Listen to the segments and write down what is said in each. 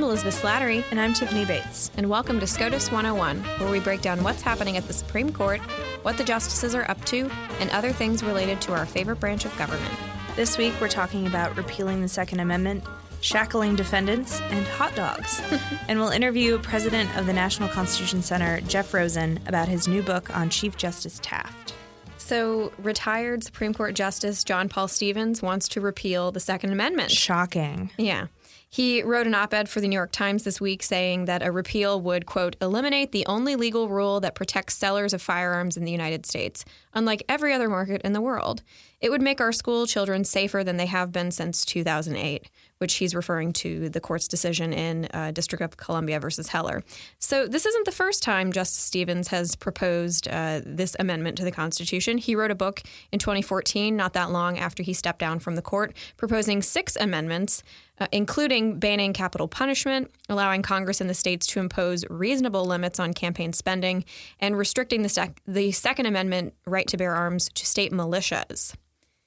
I'm Elizabeth Slattery. And I'm Tiffany Bates. And welcome to SCOTUS 101, where we break down what's happening at the Supreme Court, what the justices are up to, and other things related to our favorite branch of government. This week, we're talking about repealing the Second Amendment, shackling defendants, and hot dogs. and we'll interview President of the National Constitution Center, Jeff Rosen, about his new book on Chief Justice Taft. So, retired Supreme Court Justice John Paul Stevens wants to repeal the Second Amendment. Shocking. Yeah. He wrote an op ed for the New York Times this week saying that a repeal would, quote, eliminate the only legal rule that protects sellers of firearms in the United States, unlike every other market in the world. It would make our school children safer than they have been since 2008 which he's referring to the court's decision in uh, District of Columbia versus Heller. So this isn't the first time Justice Stevens has proposed uh, this amendment to the Constitution. He wrote a book in 2014, not that long after he stepped down from the court, proposing six amendments. Uh, including banning capital punishment, allowing Congress and the states to impose reasonable limits on campaign spending, and restricting the, sec- the Second Amendment right to bear arms to state militias.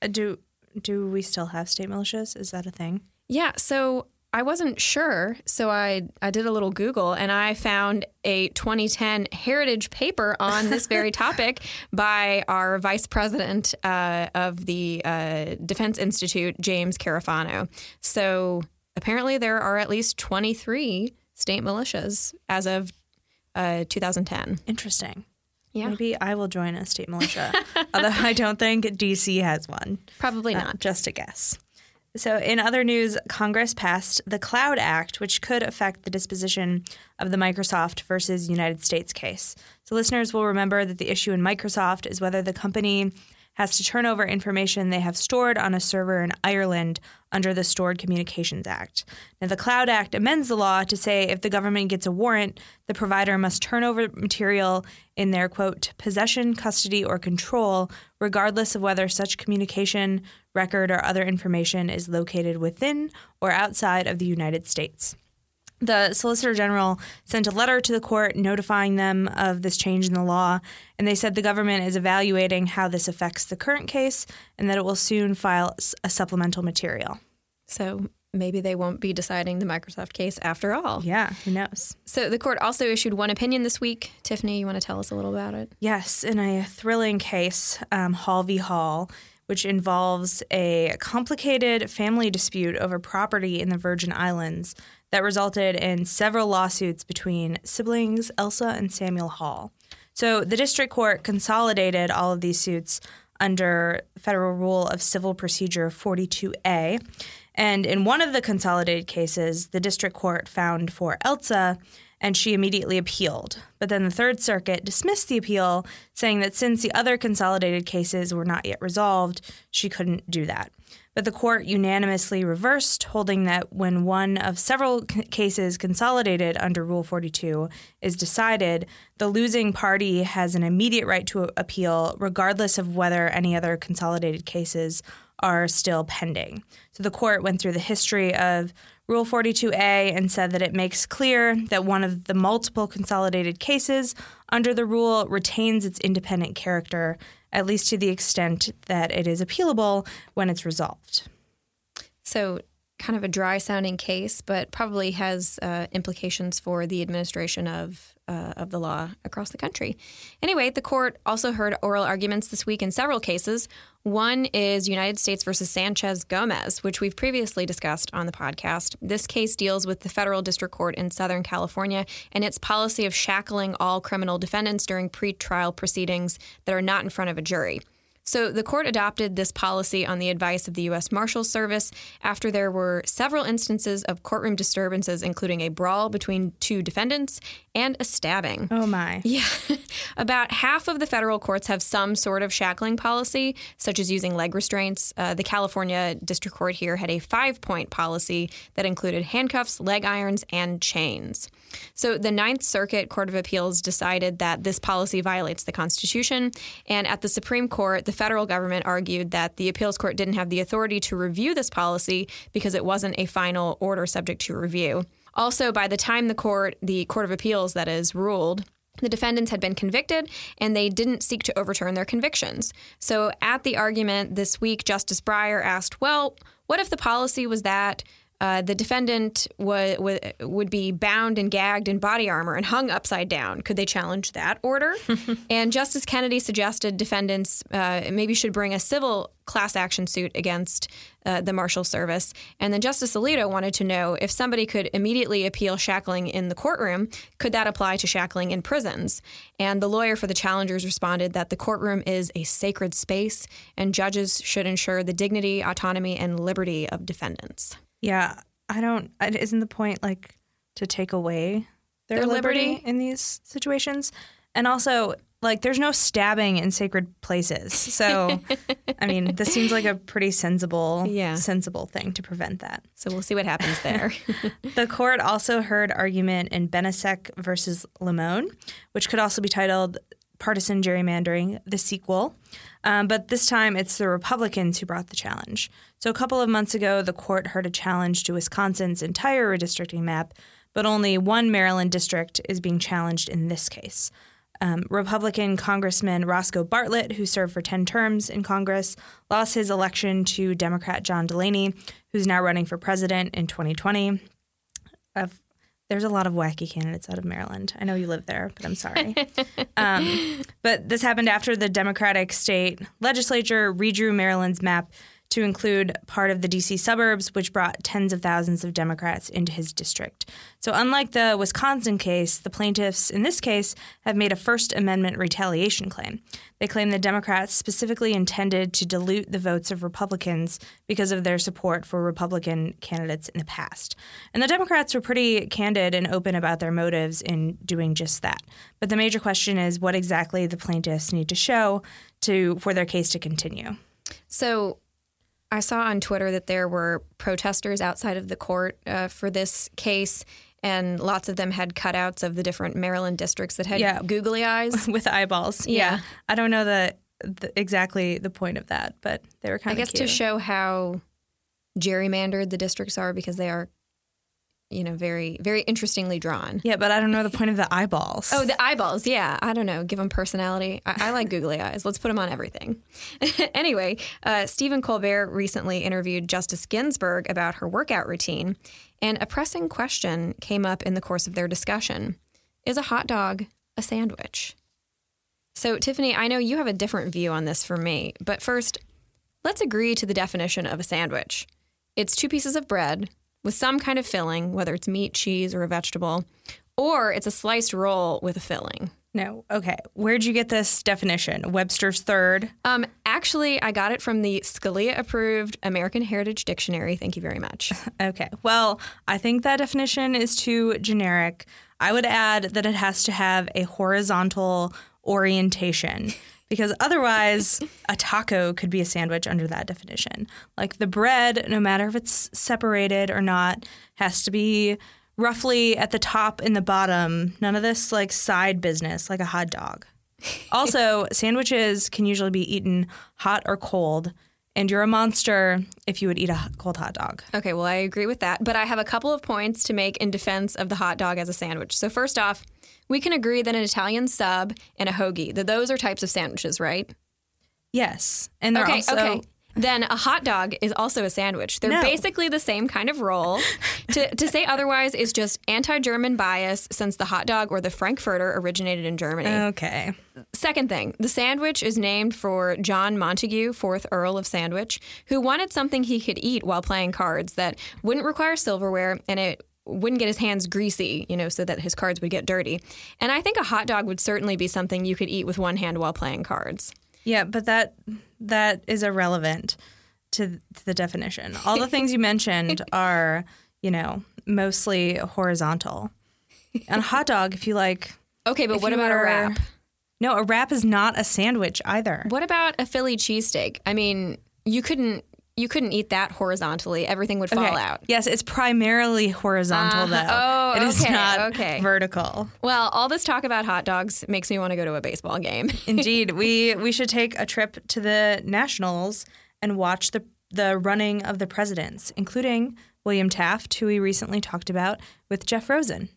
Uh, do do we still have state militias? Is that a thing? Yeah, so I wasn't sure, so I I did a little Google and I found a 2010 Heritage paper on this very topic by our vice president uh, of the uh, Defense Institute, James Carafano. So apparently, there are at least 23 state militias as of uh, 2010. Interesting. Yeah. Maybe I will join a state militia, although I don't think DC has one. Probably Uh, not. just a guess. So, in other news, Congress passed the Cloud Act, which could affect the disposition of the Microsoft versus United States case. So, listeners will remember that the issue in Microsoft is whether the company has to turn over information they have stored on a server in Ireland under the Stored Communications Act. Now, the Cloud Act amends the law to say if the government gets a warrant, the provider must turn over material in their quote, possession, custody, or control, regardless of whether such communication, record, or other information is located within or outside of the United States. The Solicitor General sent a letter to the court notifying them of this change in the law, and they said the government is evaluating how this affects the current case and that it will soon file a supplemental material. So maybe they won't be deciding the Microsoft case after all. Yeah, who knows? So the court also issued one opinion this week. Tiffany, you want to tell us a little about it? Yes, in a thrilling case, um, Hall v. Hall, which involves a complicated family dispute over property in the Virgin Islands that resulted in several lawsuits between siblings Elsa and Samuel Hall. So the district court consolidated all of these suits under Federal Rule of Civil Procedure 42A. And in one of the consolidated cases, the district court found for Elsa and she immediately appealed. But then the Third Circuit dismissed the appeal, saying that since the other consolidated cases were not yet resolved, she couldn't do that. But the court unanimously reversed, holding that when one of several c- cases consolidated under Rule 42 is decided, the losing party has an immediate right to appeal, regardless of whether any other consolidated cases are still pending. So the court went through the history of Rule 42A and said that it makes clear that one of the multiple consolidated cases under the rule retains its independent character, at least to the extent that it is appealable when it's resolved. So, kind of a dry sounding case, but probably has uh, implications for the administration of uh, of the law across the country. Anyway, the court also heard oral arguments this week in several cases. One is United States versus Sanchez Gomez, which we've previously discussed on the podcast. This case deals with the federal district court in Southern California and its policy of shackling all criminal defendants during pretrial proceedings that are not in front of a jury. So the court adopted this policy on the advice of the U.S. Marshals Service after there were several instances of courtroom disturbances, including a brawl between two defendants and a stabbing. Oh my. Yeah. About half of the federal courts have some sort of shackling policy, such as using leg restraints. Uh, the California District Court here had a five point policy that included handcuffs, leg irons, and chains. So the Ninth Circuit Court of Appeals decided that this policy violates the Constitution. And at the Supreme Court, the federal government argued that the appeals court didn't have the authority to review this policy because it wasn't a final order subject to review. Also, by the time the court, the Court of Appeals, that is, ruled, the defendants had been convicted and they didn't seek to overturn their convictions. So, at the argument this week, Justice Breyer asked, Well, what if the policy was that uh, the defendant wa- wa- would be bound and gagged in body armor and hung upside down. Could they challenge that order? and Justice Kennedy suggested defendants uh, maybe should bring a civil class action suit against uh, the Marshal Service. And then Justice Alito wanted to know if somebody could immediately appeal shackling in the courtroom, could that apply to shackling in prisons? And the lawyer for the challengers responded that the courtroom is a sacred space and judges should ensure the dignity, autonomy, and liberty of defendants. Yeah, I don't. Isn't the point like to take away their, Their liberty, liberty? in these situations? And also, like, there's no stabbing in sacred places. So, I mean, this seems like a pretty sensible, Yeah. sensible thing to prevent that. So we'll see what happens there. The court also heard argument in Benisek versus Lamone, which could also be titled Partisan Gerrymandering, the sequel. Um, but this time it's the Republicans who brought the challenge. So a couple of months ago, the court heard a challenge to Wisconsin's entire redistricting map, but only one Maryland district is being challenged in this case. Um, Republican Congressman Roscoe Bartlett, who served for 10 terms in Congress, lost his election to Democrat John Delaney, who's now running for president in 2020 of there's a lot of wacky candidates out of Maryland. I know you live there, but I'm sorry. um, but this happened after the Democratic state legislature redrew Maryland's map to include part of the DC suburbs, which brought tens of thousands of Democrats into his district. So, unlike the Wisconsin case, the plaintiffs in this case have made a First Amendment retaliation claim. They claim the Democrats specifically intended to dilute the votes of Republicans because of their support for Republican candidates in the past. And the Democrats were pretty candid and open about their motives in doing just that. But the major question is what exactly the plaintiffs need to show to for their case to continue. So I saw on Twitter that there were protesters outside of the court uh, for this case, and lots of them had cutouts of the different Maryland districts that had Yeah. googly eyes. with eyeballs. Yeah. I don't know the, the exactly the point of that, but they were kind of I guess to show how gerrymandered the districts are because they are, you know, very, very interestingly drawn. yeah, but I don't know the point of the eyeballs. Oh, the eyeballs. Yeah. I don't know. Give them personality. I, I like googly eyes. Let's put them on everything. anyway, uh, Stephen Colbert recently interviewed Justice Ginsburg about her workout routine, and a pressing question came up in the course of their discussion Is a hot dog a sandwich? So, Tiffany, I know you have a different view on this from me, but first, let's agree to the definition of a sandwich. It's two pieces of bread with some kind of filling, whether it's meat, cheese, or a vegetable, or it's a sliced roll with a filling. no. Okay. Where'd you get this definition? Webster's third. Um, actually, I got it from the Scalia approved American Heritage Dictionary. Thank you very much. Okay. Well, I think that definition is too generic. I would add that it has to have a horizontal orientation because otherwise a taco could be a sandwich under that definition. Like the bread, no matter if it's separated or not, has to be roughly at the top and the bottom. None of this like side business like a hot dog. Also, sandwiches can usually be eaten hot or cold, and you're a monster if you would eat a cold hot dog. Okay, well, I agree with that, but I have a couple of points to make in defense of the hot dog as a sandwich. So, first off, we can agree that an Italian sub and a hoagie, that those are types of sandwiches, right? Yes, and they're Okay, also okay. Then a hot dog is also a sandwich. They're No. basically the same kind of roll. to, to say otherwise is just anti German bias since the hot dog or the Frankfurter originated in Germany. okay. Second thing, the sandwich is named for John Montagu, 4th Earl of Sandwich, who wanted something he could eat while playing cards that wouldn't require silverware and it wouldn't get his hands greasy, you know, so that his cards would get dirty. And I think a hot dog would certainly be something you could eat with one hand while playing cards. Yeah, but that that is irrelevant to, to the definition. All the things you mentioned are, you know, mostly horizontal. And a hot dog, if you like, Okay, but what about a wrap? no, a wrap is not a sandwich either. What about a Philly cheesesteak? I mean, you couldn't you couldn't eat that horizontally. Everything would fall Okay. out. Yes, it's primarily horizontal uh-huh. though. Oh, it is okay, not okay. vertical. Well, all this talk about hot dogs makes me want to go to a baseball game. Indeed, we we should take a trip to the Nationals and watch the the running of the presidents, including William Taft, who we recently talked about with Jeff Rosen.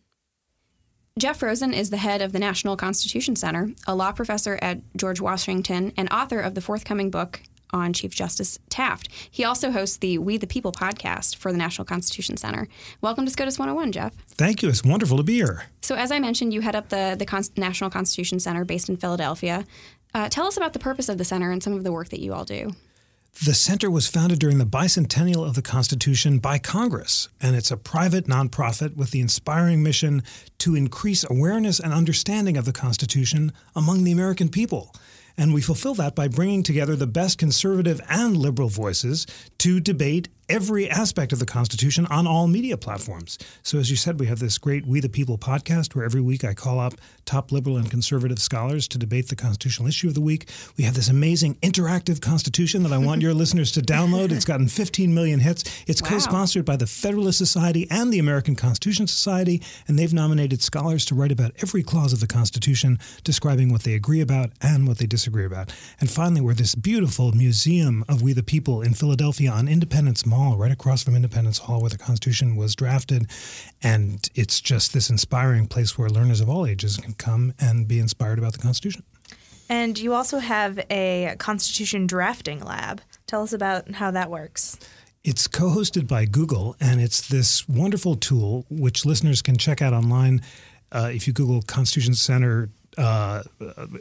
Jeff Rosen is the head of the National Constitution Center, a law professor at George Washington, and author of the forthcoming book, on Chief Justice Taft. He also hosts the We the People podcast for the National Constitution Center. Welcome to SCOTUS 101, Jeff. Thank you. It's wonderful to be here. So, as I mentioned, you head up the, the Con- National Constitution Center based in Philadelphia. Uh, tell us about the purpose of the center and some of the work that you all do. The center was founded during the bicentennial of the Constitution by Congress, and it's a private nonprofit with the inspiring mission to increase awareness and understanding of the Constitution among the American people. And we fulfill that by bringing together the best conservative and liberal voices to debate every aspect of the Constitution on all media platforms. So, as you said, we have this great We the People podcast where every week I call up top liberal and conservative scholars to debate the constitutional issue of the week. We have this amazing interactive Constitution that I want your listeners to download. It's gotten 15 million hits. It's wow. co sponsored by the Federalist Society and the American Constitution Society, and they've nominated scholars to write about every clause of the Constitution, describing what they agree about and what they disagree about. And finally, we're this beautiful museum of We the People in Philadelphia on Independence Mall, right across from Independence Hall, where the Constitution was drafted. And it's just this inspiring place where learners of all ages can come and be inspired about the Constitution. And you also have a Constitution drafting lab. Tell us about how that works. It's co hosted by Google, and it's this wonderful tool which listeners can check out online. Uh, if you Google Constitution Center uh,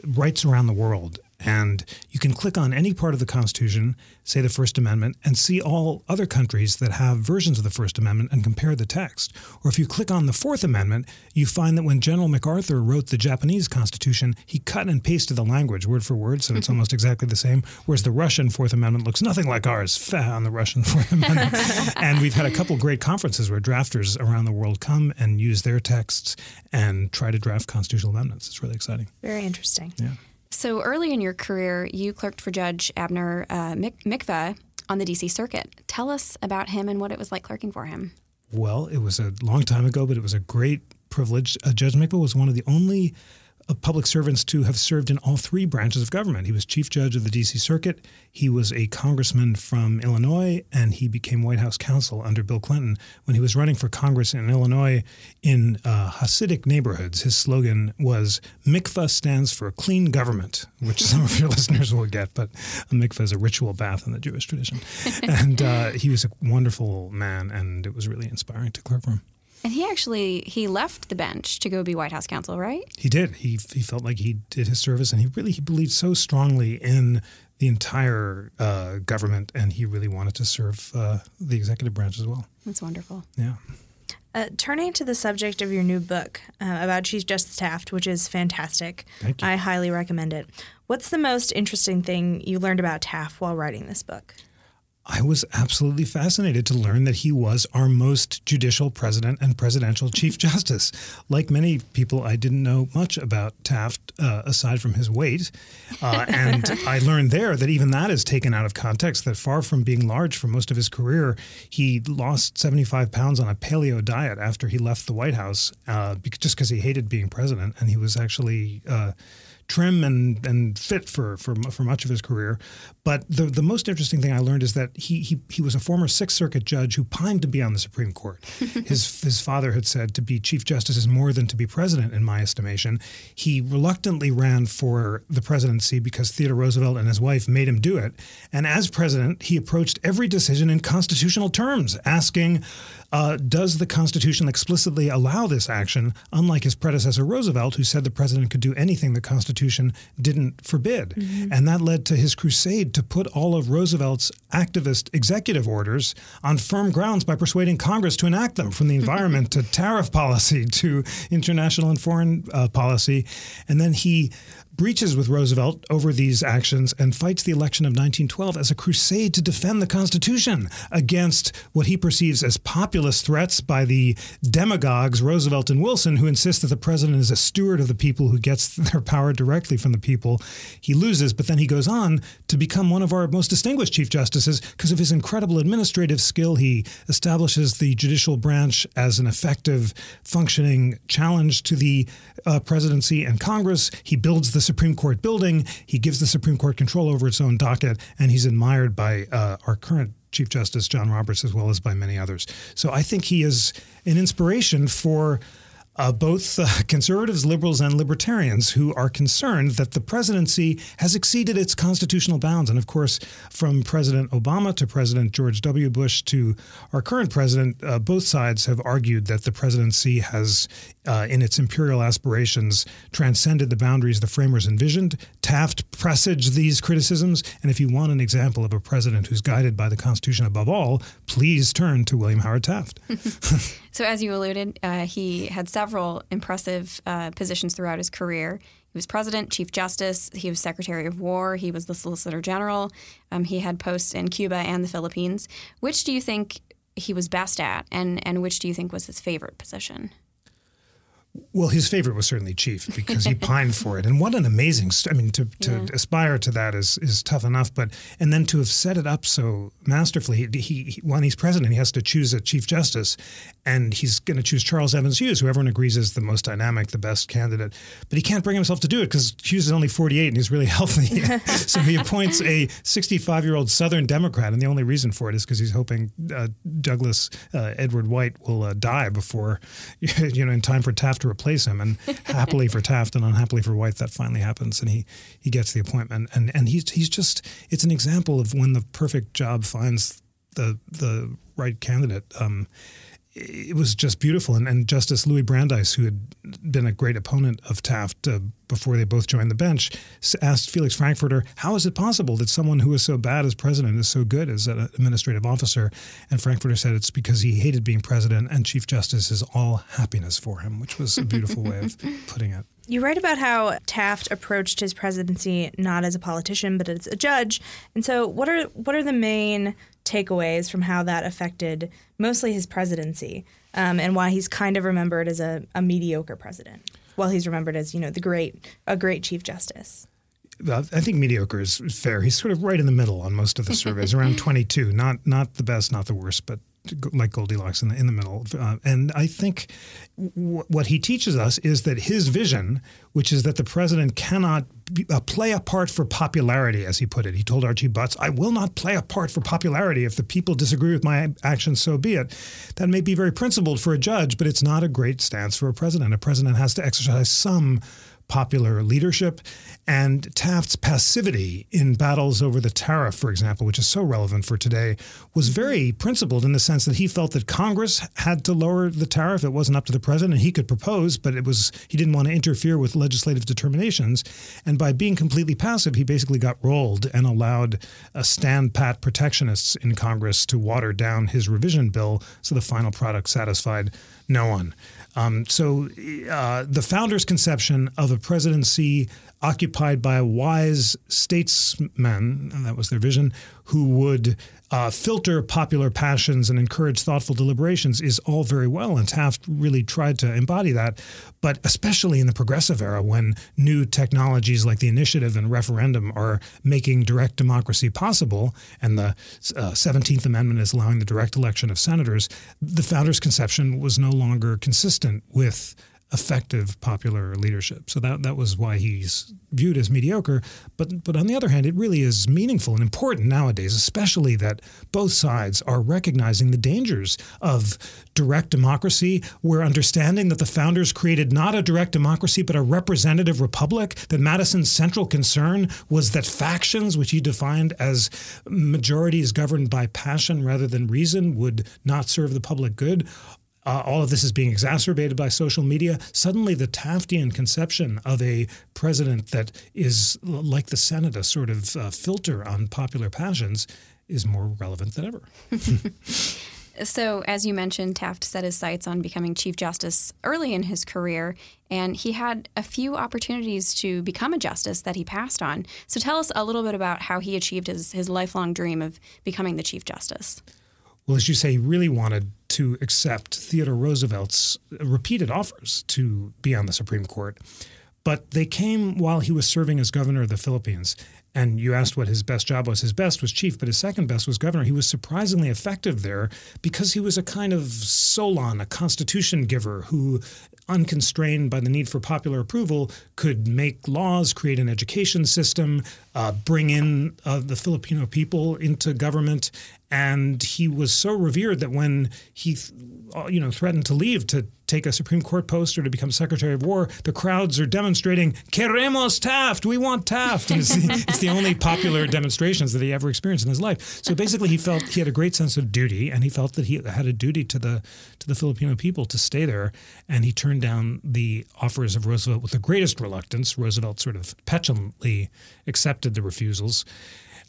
rights around the world, and you can click on any part of the Constitution, say the First Amendment, and see all other countries that have versions of the First Amendment and compare the text. Or if you click on the Fourth Amendment, you find that when General MacArthur wrote the Japanese Constitution, he cut and pasted the language word for word, so it's mm-hmm. almost exactly the same. Whereas the Russian Fourth Amendment looks nothing like ours, on the Russian Fourth Amendment. and we've had a couple great conferences where drafters around the world come and use their texts and try to draft constitutional amendments. It's really exciting. Very interesting. Yeah. So early in your career, you clerked for Judge Abner uh, Mikva on the D.C. Circuit. Tell us about him and what it was like clerking for him. Well, it was a long time ago, but it was a great privilege. Uh, Judge Mikva was one of the only public servants to have served in all three branches of government. He was chief judge of the D.C. Circuit. He was a congressman from Illinois, and he became White House counsel under Bill Clinton. When he was running for Congress in Illinois in uh, Hasidic neighborhoods, his slogan was "Mikvah stands for clean government," which some of your listeners will get. But a mikvah is a ritual bath in the Jewish tradition, and uh, he was a wonderful man, and it was really inspiring to clerk for him. And he actually he left the bench to go be White House counsel, right? He did. He he felt like he did his service, and he really he believed so strongly in the entire uh, government, and he really wanted to serve uh, the executive branch as well. That's wonderful. Yeah. Uh, turning to the subject of your new book uh, about Chief Justice Taft, which is fantastic, I highly recommend it. What's the most interesting thing you learned about Taft while writing this book? I was absolutely fascinated to learn that he was our most judicial president and presidential chief justice. Like many people, I didn't know much about Taft uh, aside from his weight. Uh, and I learned there that even that is taken out of context, that far from being large for most of his career, he lost 75 pounds on a paleo diet after he left the White House uh, just because he hated being president. And he was actually uh, trim and, and fit for, for for much of his career. But the the most interesting thing I learned is that he he, he was a former Sixth Circuit judge who pined to be on the Supreme Court. his his father had said to be Chief Justice is more than to be president in my estimation. He reluctantly ran for the presidency because Theodore Roosevelt and his wife made him do it. And as president, he approached every decision in constitutional terms, asking, uh, does the Constitution explicitly allow this action, unlike his predecessor Roosevelt, who said the president could do anything the Constitution didn't forbid? Mm-hmm. And that led to his crusade to put all of Roosevelt's activist executive orders on firm grounds by persuading Congress to enact them, from the environment to tariff policy to international and foreign uh, policy. And then he breaches with Roosevelt over these actions and fights the election of 1912 as a crusade to defend the Constitution against what he perceives as populist threats by the demagogues Roosevelt and Wilson, who insist that the president is a steward of the people who gets their power directly from the people. He loses, but then he goes on to become one of our most distinguished Chief Justices because of his incredible administrative skill. He establishes the judicial branch as an effective, functioning challenge to the uh, presidency and Congress. He builds the Supreme Court building. He gives the Supreme Court control over its own docket, and he's admired by uh, our current Chief Justice John Roberts as well as by many others. So I think he is an inspiration for uh, both uh, conservatives, liberals, and libertarians who are concerned that the presidency has exceeded its constitutional bounds. And of course, from President Obama to President George W. Bush to our current president, uh, both sides have argued that the presidency has, uh, in its imperial aspirations, transcended the boundaries the framers envisioned. Taft presaged these criticisms. And if you want an example of a president who's guided by the Constitution above all, please turn to William Howard Taft. so, as you alluded, uh, he had several impressive uh, positions throughout his career. He was president, chief justice, he was secretary of war, he was the solicitor general. Um, he had posts in Cuba and the Philippines. Which do you think he was best at, and, and which do you think was his favorite position? Well, his favorite was certainly Chief because he pined for it, and what an amazing! St- I mean, to, to yeah. aspire to that is is tough enough, but and then to have set it up so masterfully. He, he when he's president, he has to choose a Chief Justice, and he's going to choose Charles Evans Hughes, who everyone agrees is the most dynamic, the best candidate, but he can't bring himself to do it because Hughes is only forty eight and he's really healthy. so he appoints a sixty five year old Southern Democrat, and the only reason for it is because he's hoping uh, Douglas uh, Edward White will uh, die before you know in time for Taft to replace him. And happily for Taft and unhappily for White, that finally happens, and he he gets the appointment. And and he's he's just it's an example of when the perfect job finds the the right candidate. Um, it was just beautiful. And, and, Justice Louis Brandeis, who had been a great opponent of Taft uh, before they both joined the bench, asked Felix Frankfurter, How is it possible that someone who is so bad as president is so good as an administrative officer? And Frankfurter said it's because he hated being president and Chief Justice is all happiness for him, which was a beautiful way of putting it. You write about how Taft approached his presidency not as a politician but as a judge. And so what are what are the main takeaways from how that affected mostly his presidency um, and why he's kind of remembered as a, a mediocre president while he's remembered as you know the great a great chief justice I think mediocre is fair. He's sort of right in the middle on most of the surveys, around 22. Not not the best, not the worst, but like Goldilocks in the in the middle. Uh, and I think w- what he teaches us is that his vision, which is that the president cannot be, uh, play a part for popularity, as he put it. He told Archie Butts, "I will not play a part for popularity. If the people disagree with my actions, so be it." That may be very principled for a judge, but it's not a great stance for a president. A president has to exercise some popular leadership. And Taft's passivity in battles over the tariff, for example, which is so relevant for today, was very principled in the sense that he felt that Congress had to lower the tariff. It wasn't up to the president. And he could propose, but it was he didn't want to interfere with legislative determinations. And by being completely passive, he basically got rolled and allowed a stand pat protectionists in Congress to water down his revision bill so the final product satisfied no one. Um, so uh, the founder's conception of a presidency occupied by wise statesman, and that was their vision, who would uh, filter popular passions and encourage thoughtful deliberations is all very well. And Taft really tried to embody that. But especially in the progressive era, when new technologies like the initiative and referendum are making direct democracy possible, and the uh, 17th Amendment is allowing the direct election of senators, the founder's conception was no longer consistent with effective popular leadership. So that that was why he's viewed as mediocre. But but on the other hand, it really is meaningful and important nowadays, especially that both sides are recognizing the dangers of direct democracy. We're understanding that the founders created not a direct democracy but a representative republic. That Madison's central concern was that factions, which he defined as majorities governed by passion rather than reason, would not serve the public good uh, all of this is being exacerbated by social media. Suddenly, the Taftian conception of a president that is like the Senate, a sort of uh, filter on popular passions, is more relevant than ever. so, as you mentioned, Taft set his sights on becoming Chief Justice early in his career, and he had a few opportunities to become a justice that he passed on. So, tell us a little bit about how he achieved his, his lifelong dream of becoming the Chief Justice. Well, as you say, he really wanted to accept Theodore Roosevelt's repeated offers to be on the Supreme Court. But they came while he was serving as governor of the Philippines. And you asked what his best job was. His best was chief, but his second best was governor. He was surprisingly effective there because he was a kind of Solon, a constitution giver who, unconstrained by the need for popular approval, could make laws, create an education system, uh, bring in uh, the Filipino people into government, and he was so revered that when he, uh, you know, threatened to leave to take a Supreme Court post or to become Secretary of War, the crowds are demonstrating "Queremos Taft! We want Taft!" It's it's the only popular demonstrations that he ever experienced in his life. So basically, he felt he had a great sense of duty, and he felt that he had a duty to the to the Filipino people to stay there. And he turned down the offers of Roosevelt with the greatest reluctance. Roosevelt sort of petulantly accepted the refusals.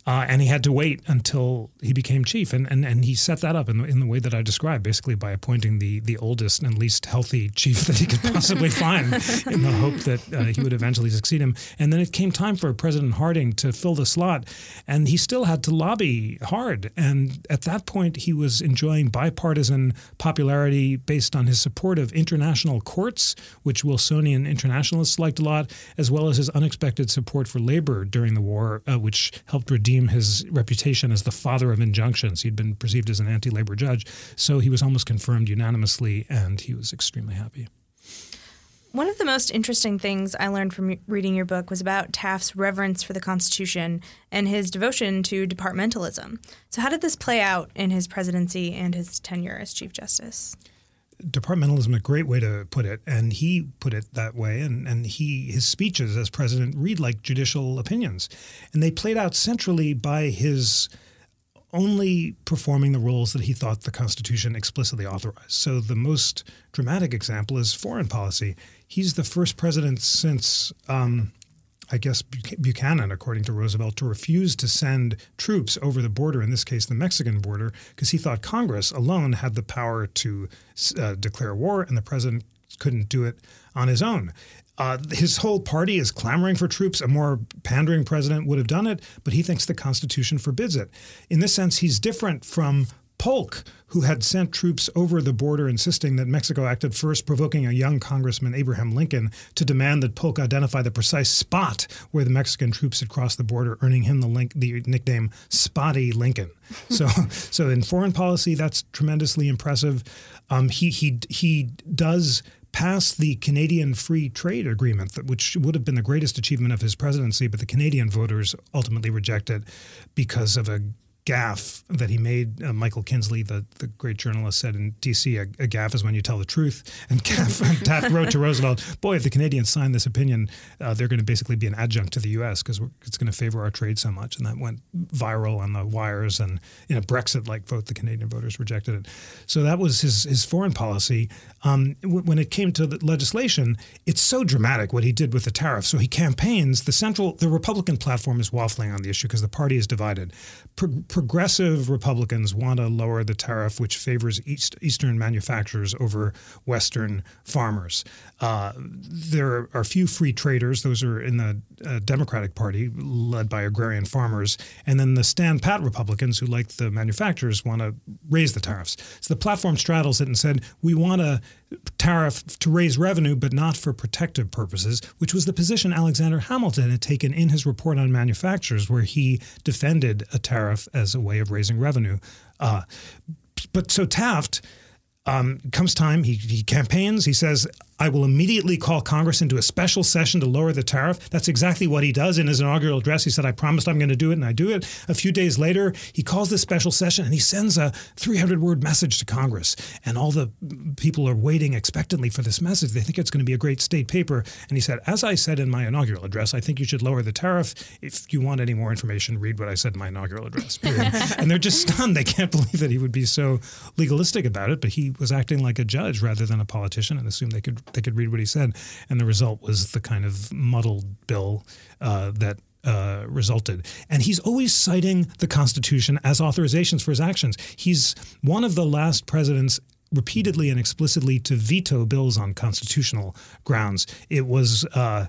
Uh, and he had to wait until he became chief, and, and, and he set that up in the, in the way that I described, basically by appointing the the oldest and least healthy chief that he could possibly find, in the hope that uh, he would eventually succeed him. And then it came time for President Harding to fill the slot, and he still had to lobby hard. And at that point, he was enjoying bipartisan popularity based on his support of international courts, which Wilsonian internationalists liked a lot, as well as his unexpected support for labor during the war, uh, which helped redeem his reputation as the father of injunctions. He'd been perceived as an anti labor judge. So he was almost confirmed unanimously, and he was extremely happy. One of the most interesting things I learned from reading your book was about Taft's reverence for the Constitution and his devotion to departmentalism. So, how did this play out in his presidency and his tenure as Chief Justice? Departmentalism a great way to put it and he put it that way and, and he his speeches as president read like judicial opinions. And they played out centrally by his only performing the roles that he thought the constitution explicitly authorized. So the most dramatic example is foreign policy. He's the first president since um, I guess Buchanan, according to Roosevelt, to refuse to send troops over the border, in this case the Mexican border, because he thought Congress alone had the power to uh, declare war and the president couldn't do it on his own. Uh, his whole party is clamoring for troops. A more pandering president would have done it, but he thinks the Constitution forbids it. In this sense, he's different from Polk, who had sent troops over the border insisting that Mexico acted first, provoking a young Congressman, Abraham Lincoln, to demand that Polk identify the precise spot where the Mexican troops had crossed the border, earning him the, link, the nickname Spotty Lincoln. So, so in foreign policy, that's tremendously impressive. Um, he, he, he does pass the Canadian Free Trade Agreement, which would have been the greatest achievement of his presidency, but the Canadian voters ultimately rejected it because of a gaffe that he made. Uh, Michael Kinsley, the, the great journalist, said in D.C., a, a gaffe is when you tell the truth. And Taft wrote to Roosevelt, boy, if the Canadians sign this opinion, uh, they're going to basically be an adjunct to the U.S. because it's going to favor our trade so much. And that went viral on the wires. And in a Brexit-like vote, the Canadian voters rejected it. So that was his, his foreign policy. Um, w- when it came to the legislation, it's so dramatic what he did with the tariff. So he campaigns, the central, the Republican platform is waffling on the issue because the party is divided. Pro- progressive Republicans want to lower the tariff, which favors East, Eastern manufacturers over Western farmers. Uh, there are few free traders; those are in the uh, Democratic Party, led by agrarian farmers, and then the stand pat Republicans, who like the manufacturers, want to raise the tariffs. So the platform straddles it and said, "We want a tariff to raise revenue, but not for protective purposes," which was the position Alexander Hamilton had taken in his report on manufacturers, where he defended a tariff as a way of raising revenue. Uh, but so Taft um, comes time, he, he campaigns, he says, I will immediately call Congress into a special session to lower the tariff. That's exactly what he does in his inaugural address. He said, I promised I'm going to do it, and I do it. A few days later, he calls this special session and he sends a 300 word message to Congress. And all the people are waiting expectantly for this message. They think it's going to be a great state paper. And he said, As I said in my inaugural address, I think you should lower the tariff. If you want any more information, read what I said in my inaugural address. and they're just stunned. They can't believe that he would be so legalistic about it, but he was acting like a judge rather than a politician and assumed they could they could read what he said, and the result was the kind of muddled bill uh, that uh, resulted. And he's always citing the Constitution as authorizations for his actions. He's one of the last presidents repeatedly and explicitly to veto bills on constitutional grounds. It was. Uh,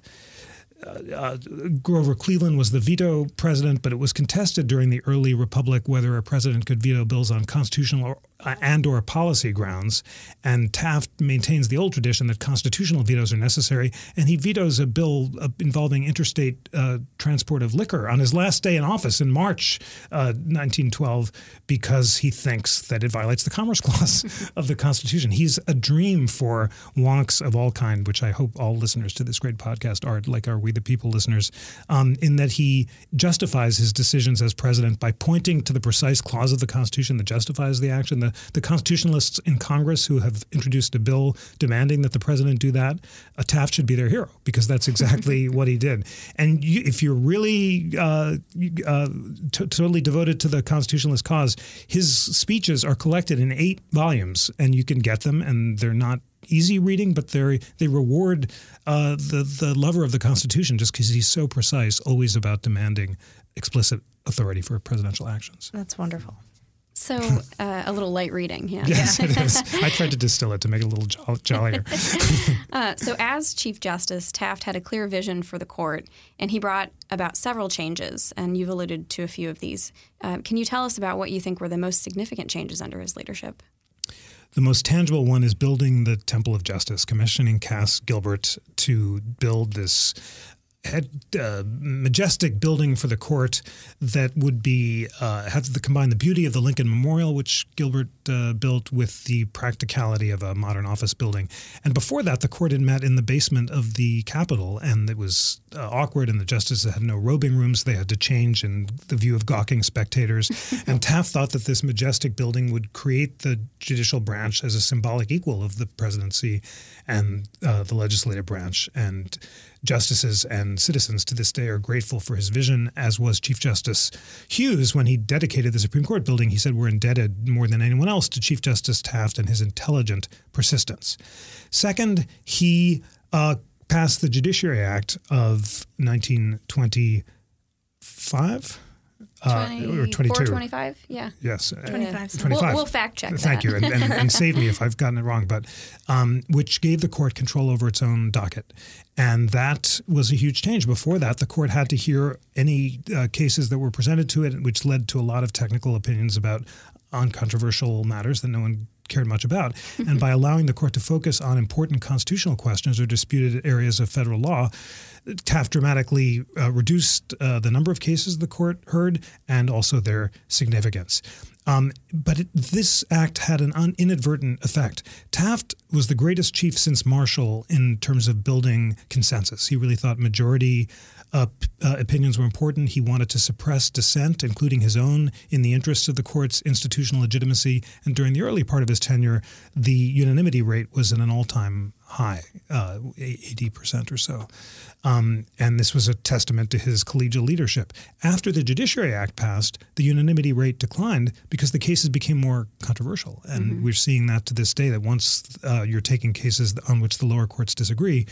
uh, Grover Cleveland was the veto president, but it was contested during the early republic whether a president could veto bills on constitutional or, uh, and or policy grounds. And Taft maintains the old tradition that constitutional vetoes are necessary, and he vetoes a bill uh, involving interstate uh, transport of liquor on his last day in office in March 1912 uh, because he thinks that it violates the Commerce Clause of the Constitution. He's a dream for wonks of all kind, which I hope all listeners to this great podcast are like are We the People listeners, um, in that he justifies his decisions as president by pointing to the precise clause of the Constitution that justifies the action. The, the constitutionalists in Congress who have introduced a bill demanding that the president do that, a Taft should be their hero because that's exactly what he did. And you, if you're really uh, uh, t- totally devoted to the constitutionalist cause, his speeches are collected in eight volumes, and you can get them, and they're not easy reading, but they they reward uh, the the lover of the Constitution just because he's so precise, always about demanding explicit authority for presidential actions. That's wonderful. So uh, a little light reading, yeah. Yes, it is. I tried to distill it to make it a little jo- jollier. uh, so as Chief Justice, Taft had a clear vision for the court, and he brought about several changes, and you've alluded to a few of these. Uh, can you tell us about what you think were the most significant changes under his leadership? The most tangible one is building the Temple of Justice, commissioning Cass Gilbert to build this had uh, majestic building for the court that would be uh, have to combine the beauty of the Lincoln Memorial, which Gilbert uh, built, with the practicality of a modern office building. And before that, the court had met in the basement of the Capitol, and it was uh, awkward. And the justices had no robing rooms; they had to change in the view of gawking spectators. and Taft thought that this majestic building would create the judicial branch as a symbolic equal of the presidency and uh, the legislative branch, and justices and citizens to this day are grateful for his vision, as was Chief Justice Hughes when he dedicated the Supreme Court building. He said, We're indebted more than anyone else to Chief Justice Taft and his intelligent persistence. Second, he uh, passed the Judiciary Act of 1925. 20, uh, or 22. 25, yeah. Yes. 25. 25. We'll, we'll fact check Thank that. you. And, and, and, save me if I've gotten it wrong, but um, which gave the court control over its own docket. And that was a huge change. Before that, the court had to hear any uh, cases that were presented to it, which led to a lot of technical opinions about uncontroversial matters that no one cared much about. and by allowing the court to focus on important constitutional questions or disputed areas of federal law, Taft dramatically uh, reduced uh, the number of cases the court heard and also their significance. Um, but it, this act had an un- inadvertent effect. Taft was the greatest chief since Marshall in terms of building consensus. He really thought majority uh, uh, opinions were important. He wanted to suppress dissent, including his own, in the interests of the court's institutional legitimacy. And during the early part of his tenure, the unanimity rate was at an all time high, uh, 80% or so. Um, and this was a testament to his collegial leadership. After the Judiciary Act passed, the unanimity rate declined because the cases became more controversial. And mm-hmm. we're seeing that to this day that once uh, you're taking cases on which the lower courts disagree,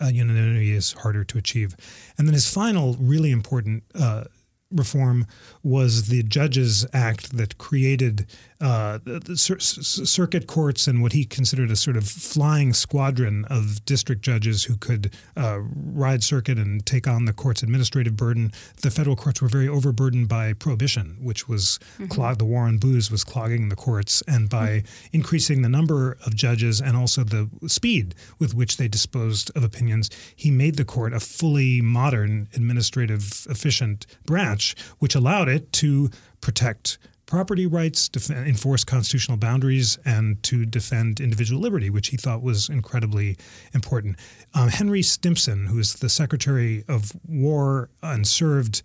uh, unanimity is harder to achieve. And then his final really important uh, reform was the Judges Act that created uh, the, the cir- circuit courts and what he considered a sort of flying squadron of district judges who could uh, ride circuit and take on the court's administrative burden. The federal courts were very overburdened by prohibition, which was mm-hmm. clog- the war on booze was clogging the courts, and by mm-hmm. increasing the number of judges and also the speed with which they disposed of opinions, he made the court a fully modern, administrative, efficient branch, which allowed it to protect property rights, enforce constitutional boundaries, and to defend individual liberty, which he thought was incredibly important. Um, Henry Stimson, who is the Secretary of War and served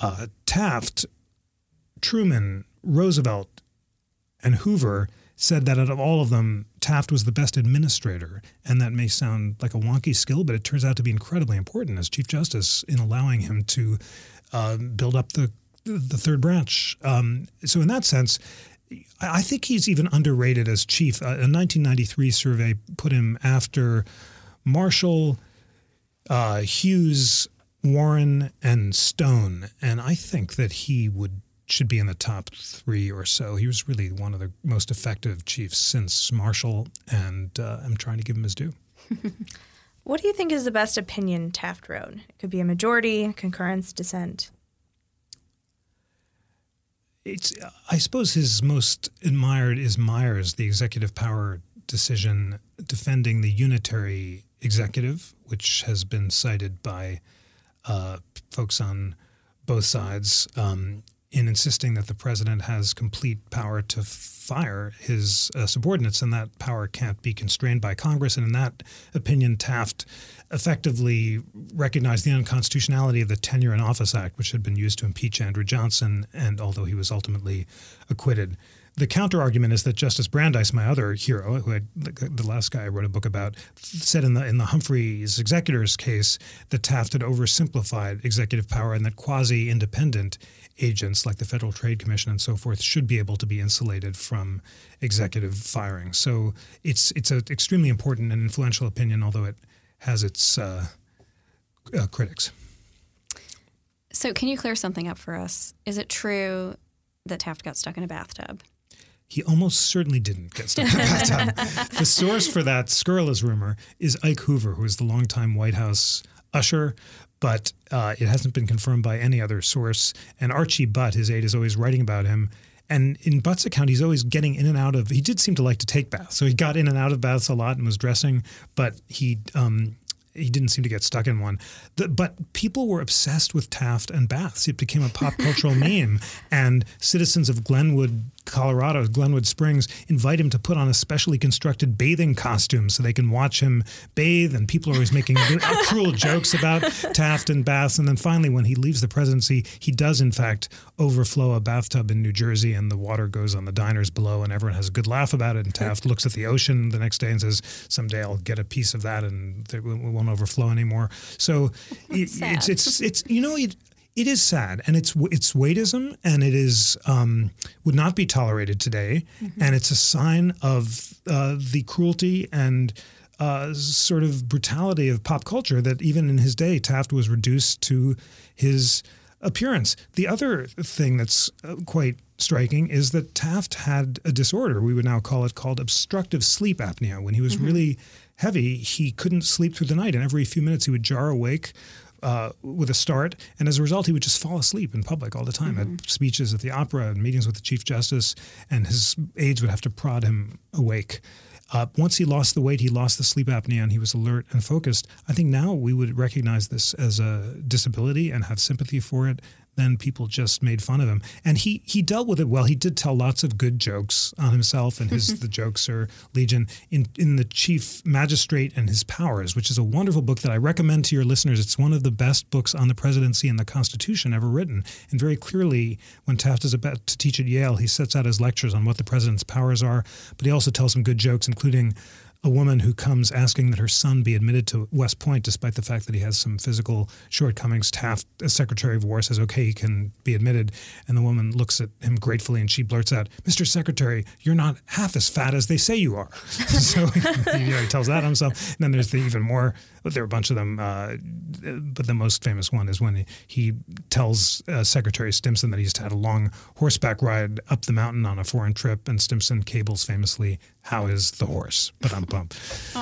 uh, Taft, Truman, Roosevelt, and Hoover, said that out of all of them, Taft was the best administrator. And that may sound like a wonky skill, but it turns out to be incredibly important as Chief Justice in allowing him to uh, build up the the third branch. Um, so in that sense, I think he's even underrated as chief. a 1993 survey put him after Marshall, uh, Hughes, Warren, and Stone, and I think that he would should be in the top three or so. He was really one of the most effective chiefs since Marshall, and uh, I'm trying to give him his due. what do you think is the best opinion Taft wrote? It could be a majority, concurrence, dissent it's I suppose his most admired is Myers, the executive power decision defending the unitary executive, which has been cited by uh, folks on both sides. Um, in insisting that the president has complete power to fire his uh, subordinates, and that power can't be constrained by Congress. And in that opinion, Taft effectively recognized the unconstitutionality of the Tenure in Office Act, which had been used to impeach Andrew Johnson, and although he was ultimately acquitted. The counterargument is that Justice Brandeis, my other hero, who had the last guy I wrote a book about, said in the in the Humphreys executors case that Taft had oversimplified executive power and that quasi-independent agents like the Federal Trade Commission and so forth should be able to be insulated from executive firing. So it's it's an extremely important and influential opinion, although it has its uh, uh, critics. So, can you clear something up for us? Is it true that Taft got stuck in a bathtub? He almost certainly didn't get stuck in a bathtub. the source for that scurrilous rumor is Ike Hoover, who is the longtime White House usher, but uh, it hasn't been confirmed by any other source. And Archie Butt, his aide, is always writing about him. And in Butt's account, he's always getting in and out of. He did seem to like to take baths, so he got in and out of baths a lot and was dressing. But he um, he didn't seem to get stuck in one. The, but people were obsessed with Taft and baths. It became a pop cultural meme, and citizens of Glenwood Colorado, Glenwood Springs, invite him to put on a specially constructed bathing costume so they can watch him bathe. And people are always making cruel jokes about Taft and baths. And then finally, when he leaves the presidency, he does, in fact, overflow a bathtub in New Jersey, and the water goes on the diners below, and everyone has a good laugh about it. And Taft looks at the ocean the next day and says, Someday I'll get a piece of that and it won't overflow anymore. So it, it's, it's, it's, you know, it, it is sad, and it's it's weightism, and it is um, would not be tolerated today, mm-hmm. and it's a sign of uh, the cruelty and uh, sort of brutality of pop culture that even in his day Taft was reduced to his appearance. The other thing that's uh, quite striking is that Taft had a disorder we would now call it called obstructive sleep apnea. When he was mm-hmm. really heavy, he couldn't sleep through the night, and every few minutes he would jar awake uh, with a start, and as a result, he would just fall asleep in public all the time mm-hmm. at speeches at the opera and meetings with the chief justice, and his aides would have to prod him awake. Uh, once he lost the weight, he lost the sleep apnea, and he was alert and focused. I think now we would recognize this as a disability and have sympathy for it then people just made fun of him. And he he dealt with it well. He did tell lots of good jokes on himself, and his mm-hmm. the jokes are legion in in the Chief Magistrate and His Powers, which is a wonderful book that I recommend to your listeners. It's one of the best books on the presidency and the Constitution ever written. And very clearly, when Taft is about to teach at Yale, he sets out his lectures on what the president's powers are, but he also tells some good jokes, including a woman who comes asking that her son be admitted to West Point, despite the fact that he has some physical shortcomings. Taft, as Secretary of War, says, okay, he can be admitted. And the woman looks at him gratefully and she blurts out, Mr. Secretary, you're not half as fat as they say you are. so he tells that himself. And then there's the even more, there are a bunch of them, uh, but the most famous one is when he, he tells uh, Secretary Stimson that he's had a long horseback ride up the mountain on a foreign trip. And Stimson cables famously, how is the horse? But I'm bump.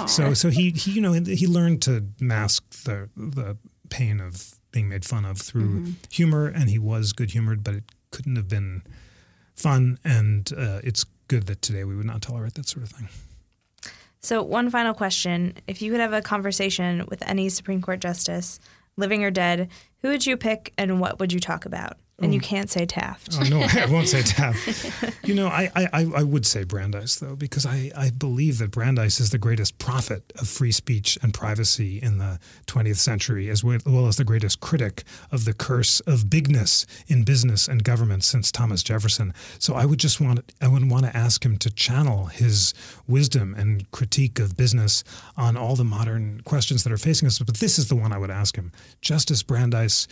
So so he, he you know he learned to mask the the pain of being made fun of through mm-hmm. humor, and he was good humored, but it couldn't have been fun. And uh, it's good that today we would not tolerate that sort of thing. So, one final question: If you could have a conversation with any Supreme Court justice, living or dead, who would you pick, and what would you talk about? And you oh. can't say Taft. Oh, no, I won't say Taft. you know, I, I, I would say Brandeis, though, because I, I believe that Brandeis is the greatest prophet of free speech and privacy in the 20th century, as well as the greatest critic of the curse of bigness in business and government since Thomas Jefferson. So I would just want, I would want to ask him to channel his wisdom and critique of business on all the modern questions that are facing us. But this is the one I would ask him. Justice Brandeis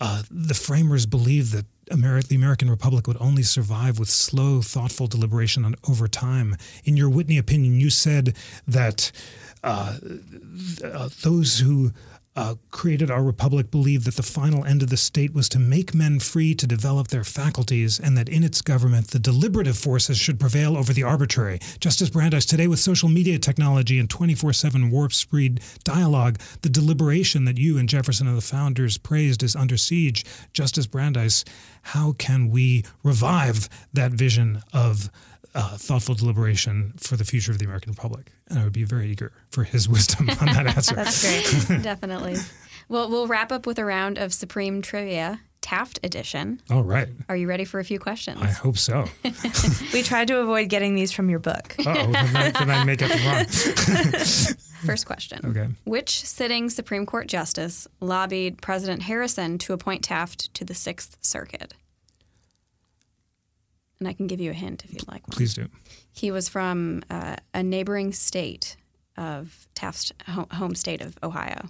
uh, the framers believed that Ameri- the American Republic would only survive with slow, thoughtful deliberation on, over time. In your Whitney opinion, you said that uh, uh, those who uh, created our republic believed that the final end of the state was to make men free to develop their faculties and that in its government the deliberative forces should prevail over the arbitrary. Justice Brandeis, today with social media technology and 24 7 warp speed dialogue, the deliberation that you and Jefferson and the founders praised is under siege. Justice Brandeis, how can we revive that vision of uh, thoughtful deliberation for the future of the American Republic. And I would be very eager for his wisdom on that answer. That's great. Definitely. Well, we'll wrap up with a round of Supreme trivia. Taft edition. All right. Are you ready for a few questions? I hope so. We tried to avoid getting these from your book. Uh oh, then, I- then I may get them wrong. First question. Okay. Which sitting Supreme Court justice lobbied President Harrison to appoint Taft to the Sixth Circuit? And I can give you a hint if you'd like one. Please do. He was from uh, a neighboring state of Taft's home state of Ohio.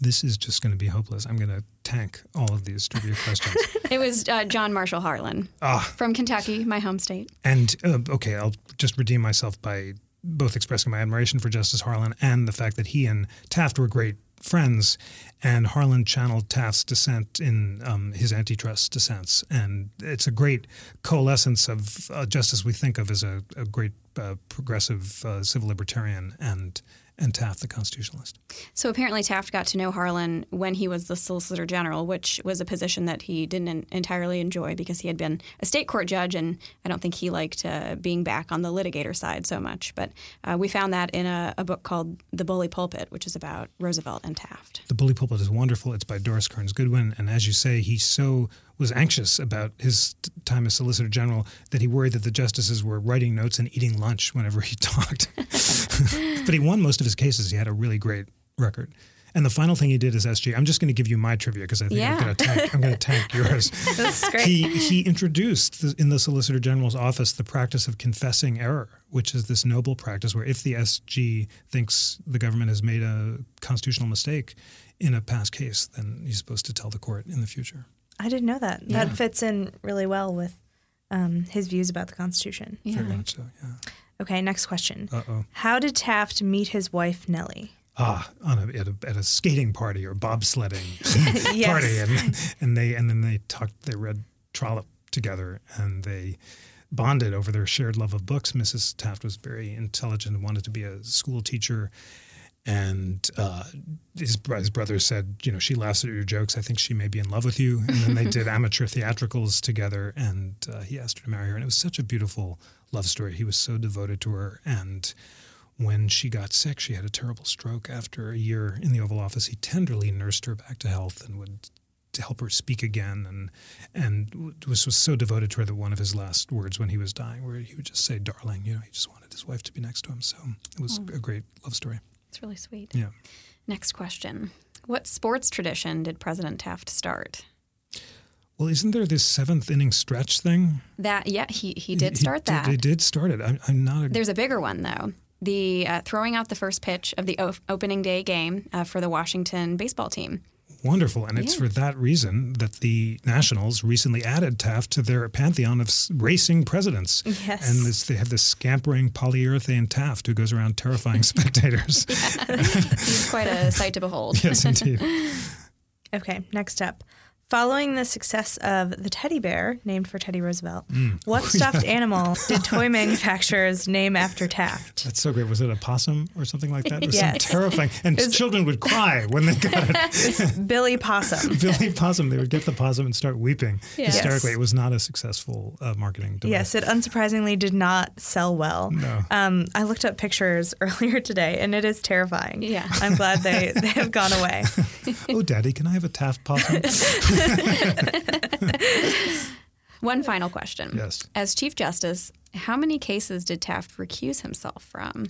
This is just going to be hopeless. I'm going to tank all of these trivia questions. It was uh, John Marshall Harlan Ah. from Kentucky, my home state. And uh, okay, I'll just redeem myself by both expressing my admiration for Justice Harlan and the fact that he and Taft were great friends, and Harlan channeled Taft's dissent in um, his antitrust dissents, and it's a great coalescence of uh, justice we think of as a, a great uh, progressive uh, civil libertarian and and Taft the constitutionalist. So apparently, Taft got to know Harlan when he was the Solicitor General, which was a position that he didn't entirely enjoy because he had been a state court judge, and I don't think he liked uh, being back on the litigator side so much. But uh, we found that in a, a book called The Bully Pulpit, which is about Roosevelt and Taft. The Bully Pulpit is wonderful. It's by Doris Kearns Goodwin. And as you say, he so was anxious about his time as Solicitor General that he worried that the justices were writing notes and eating lunch whenever he talked. but he won most of his cases. He had a really great record. And the final thing he did as SG, I'm just going to give you my trivia because I think I'm going to tank. I'm going to tank yours. That's great. He he introduced the, in the Solicitor General's office the practice of confessing error, which is this noble practice where if the SG thinks the government has made a constitutional mistake in a past case, then he's supposed to tell the court in the future. I didn't know that. That fits in really well with um, his views about the Constitution. Very much so. Yeah. Okay, next question. Uh oh. How did Taft meet his wife Nellie? Ah, on a, at a at a skating party or bobsledding Yes. party, and and they and then they talked. They read Trollope together, and they bonded over their shared love of books. Mrs. Taft was very intelligent and wanted to be a school teacher. And uh, his, his brother said, you know, she laughs at your jokes. I think she may be in love with you. And then they did amateur theatricals together, and uh, he asked her to marry her. And it was such a beautiful love story. He was so devoted to her. And when she got sick, she had a terrible stroke. After a year in the Oval Office, he tenderly nursed her back to health and would help her speak again, and and was was so devoted to her that one of his last words when he was dying, where he would just say, "Darling," you know, he just wanted his wife to be next to him. So it was a great love story. It's really sweet. Yeah. Next question. What sports tradition did President Taft start? Well, isn't there this seventh inning stretch thing? That, yeah, he, he did start did- that. They did start it. I'm, I'm not. A, There's a bigger one, though. The uh, throwing out the first pitch of the o- opening day game uh, for the Washington baseball team. Wonderful. And it's for that reason that the Nationals recently added Taft to their pantheon of racing presidents. Yes. And this, they have this scampering polyurethane Taft who goes around terrifying spectators. He's quite a sight to behold. yes, indeed. Okay, next up. Following the success of the teddy bear, named for Teddy Roosevelt, what stuffed animal did toy manufacturers name after Taft? That's so great. Was it a possum or something like that? It was Yes. terrifying. And children would cry when they got it. Billy Possum. Billy Possum, they would get the possum and start weeping Yes. hysterically. It was not a successful uh, marketing device. Yes, it unsurprisingly did not sell well. No. Um, I looked up pictures earlier today, and it is terrifying. Yeah. I'm glad they, they have gone away. Oh, Daddy, can I have a Taft possum? One final question. Yes. As Chief Justice, how many cases did Taft recuse himself from?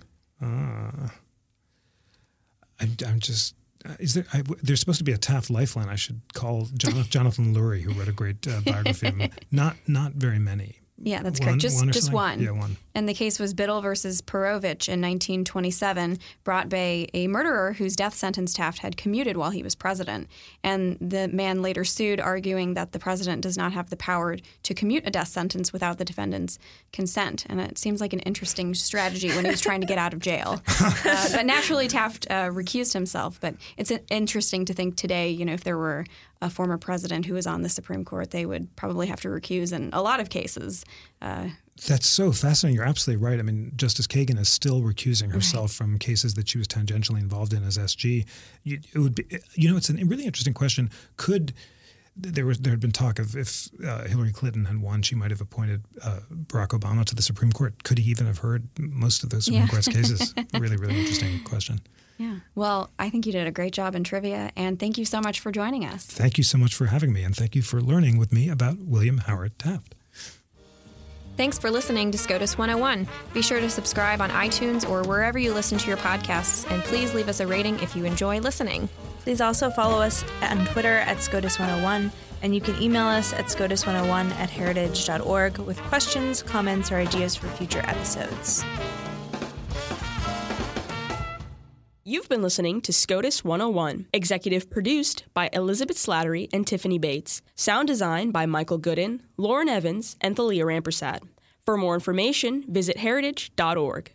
I'm, I'm just. Uh, is there? I, there's supposed to be a Taft lifeline. I should call Jonathan, Jonathan Lurie, who wrote a great uh, biography of him. Not not very many. Yeah, that's One- correct. Just one just one. Yeah, one. And the case was Biddle versus Perovich in 1927, brought by a murderer whose death sentence Taft had commuted while he was president. And the man later sued, arguing that the president does not have the power to commute a death sentence without the defendant's consent. And it seems like an interesting strategy when he was trying to get out of jail. Uh, but naturally, Taft uh, recused himself. But it's uh, interesting to think today, you know, if there were a former president who was on the Supreme Court, they would probably have to recuse in a lot of cases. Uh, That's so fascinating. You're absolutely right. I mean, Justice Kagan is still recusing herself from cases that she was tangentially involved in as SG. You, it would be, you know, it's a really interesting question. Could there was there had been talk of if uh, Hillary Clinton had won, she might have appointed uh, Barack Obama to the Supreme Court. Could he even have heard most of those Supreme Yeah. Court cases? really, really interesting question. Yeah. Well, I think you did a great job in trivia, and thank you so much for joining us. Thank you so much for having me, and thank you for learning with me about William Howard Taft. Thanks for listening to SCOTUS 101. Be sure to subscribe on iTunes or wherever you listen to your podcasts, and please leave us a rating if you enjoy listening. Please also follow us on Twitter at SCOTUS101, and you can email us at SCOTUS101 at heritage.org with questions, comments, or ideas for future episodes. You've been listening to SCOTUS 101, executive produced by Elizabeth Slattery and Tiffany Bates, sound design by Michael Gooden, Lauren Evans, and Thalia Rampersad. For more information, visit heritage.org.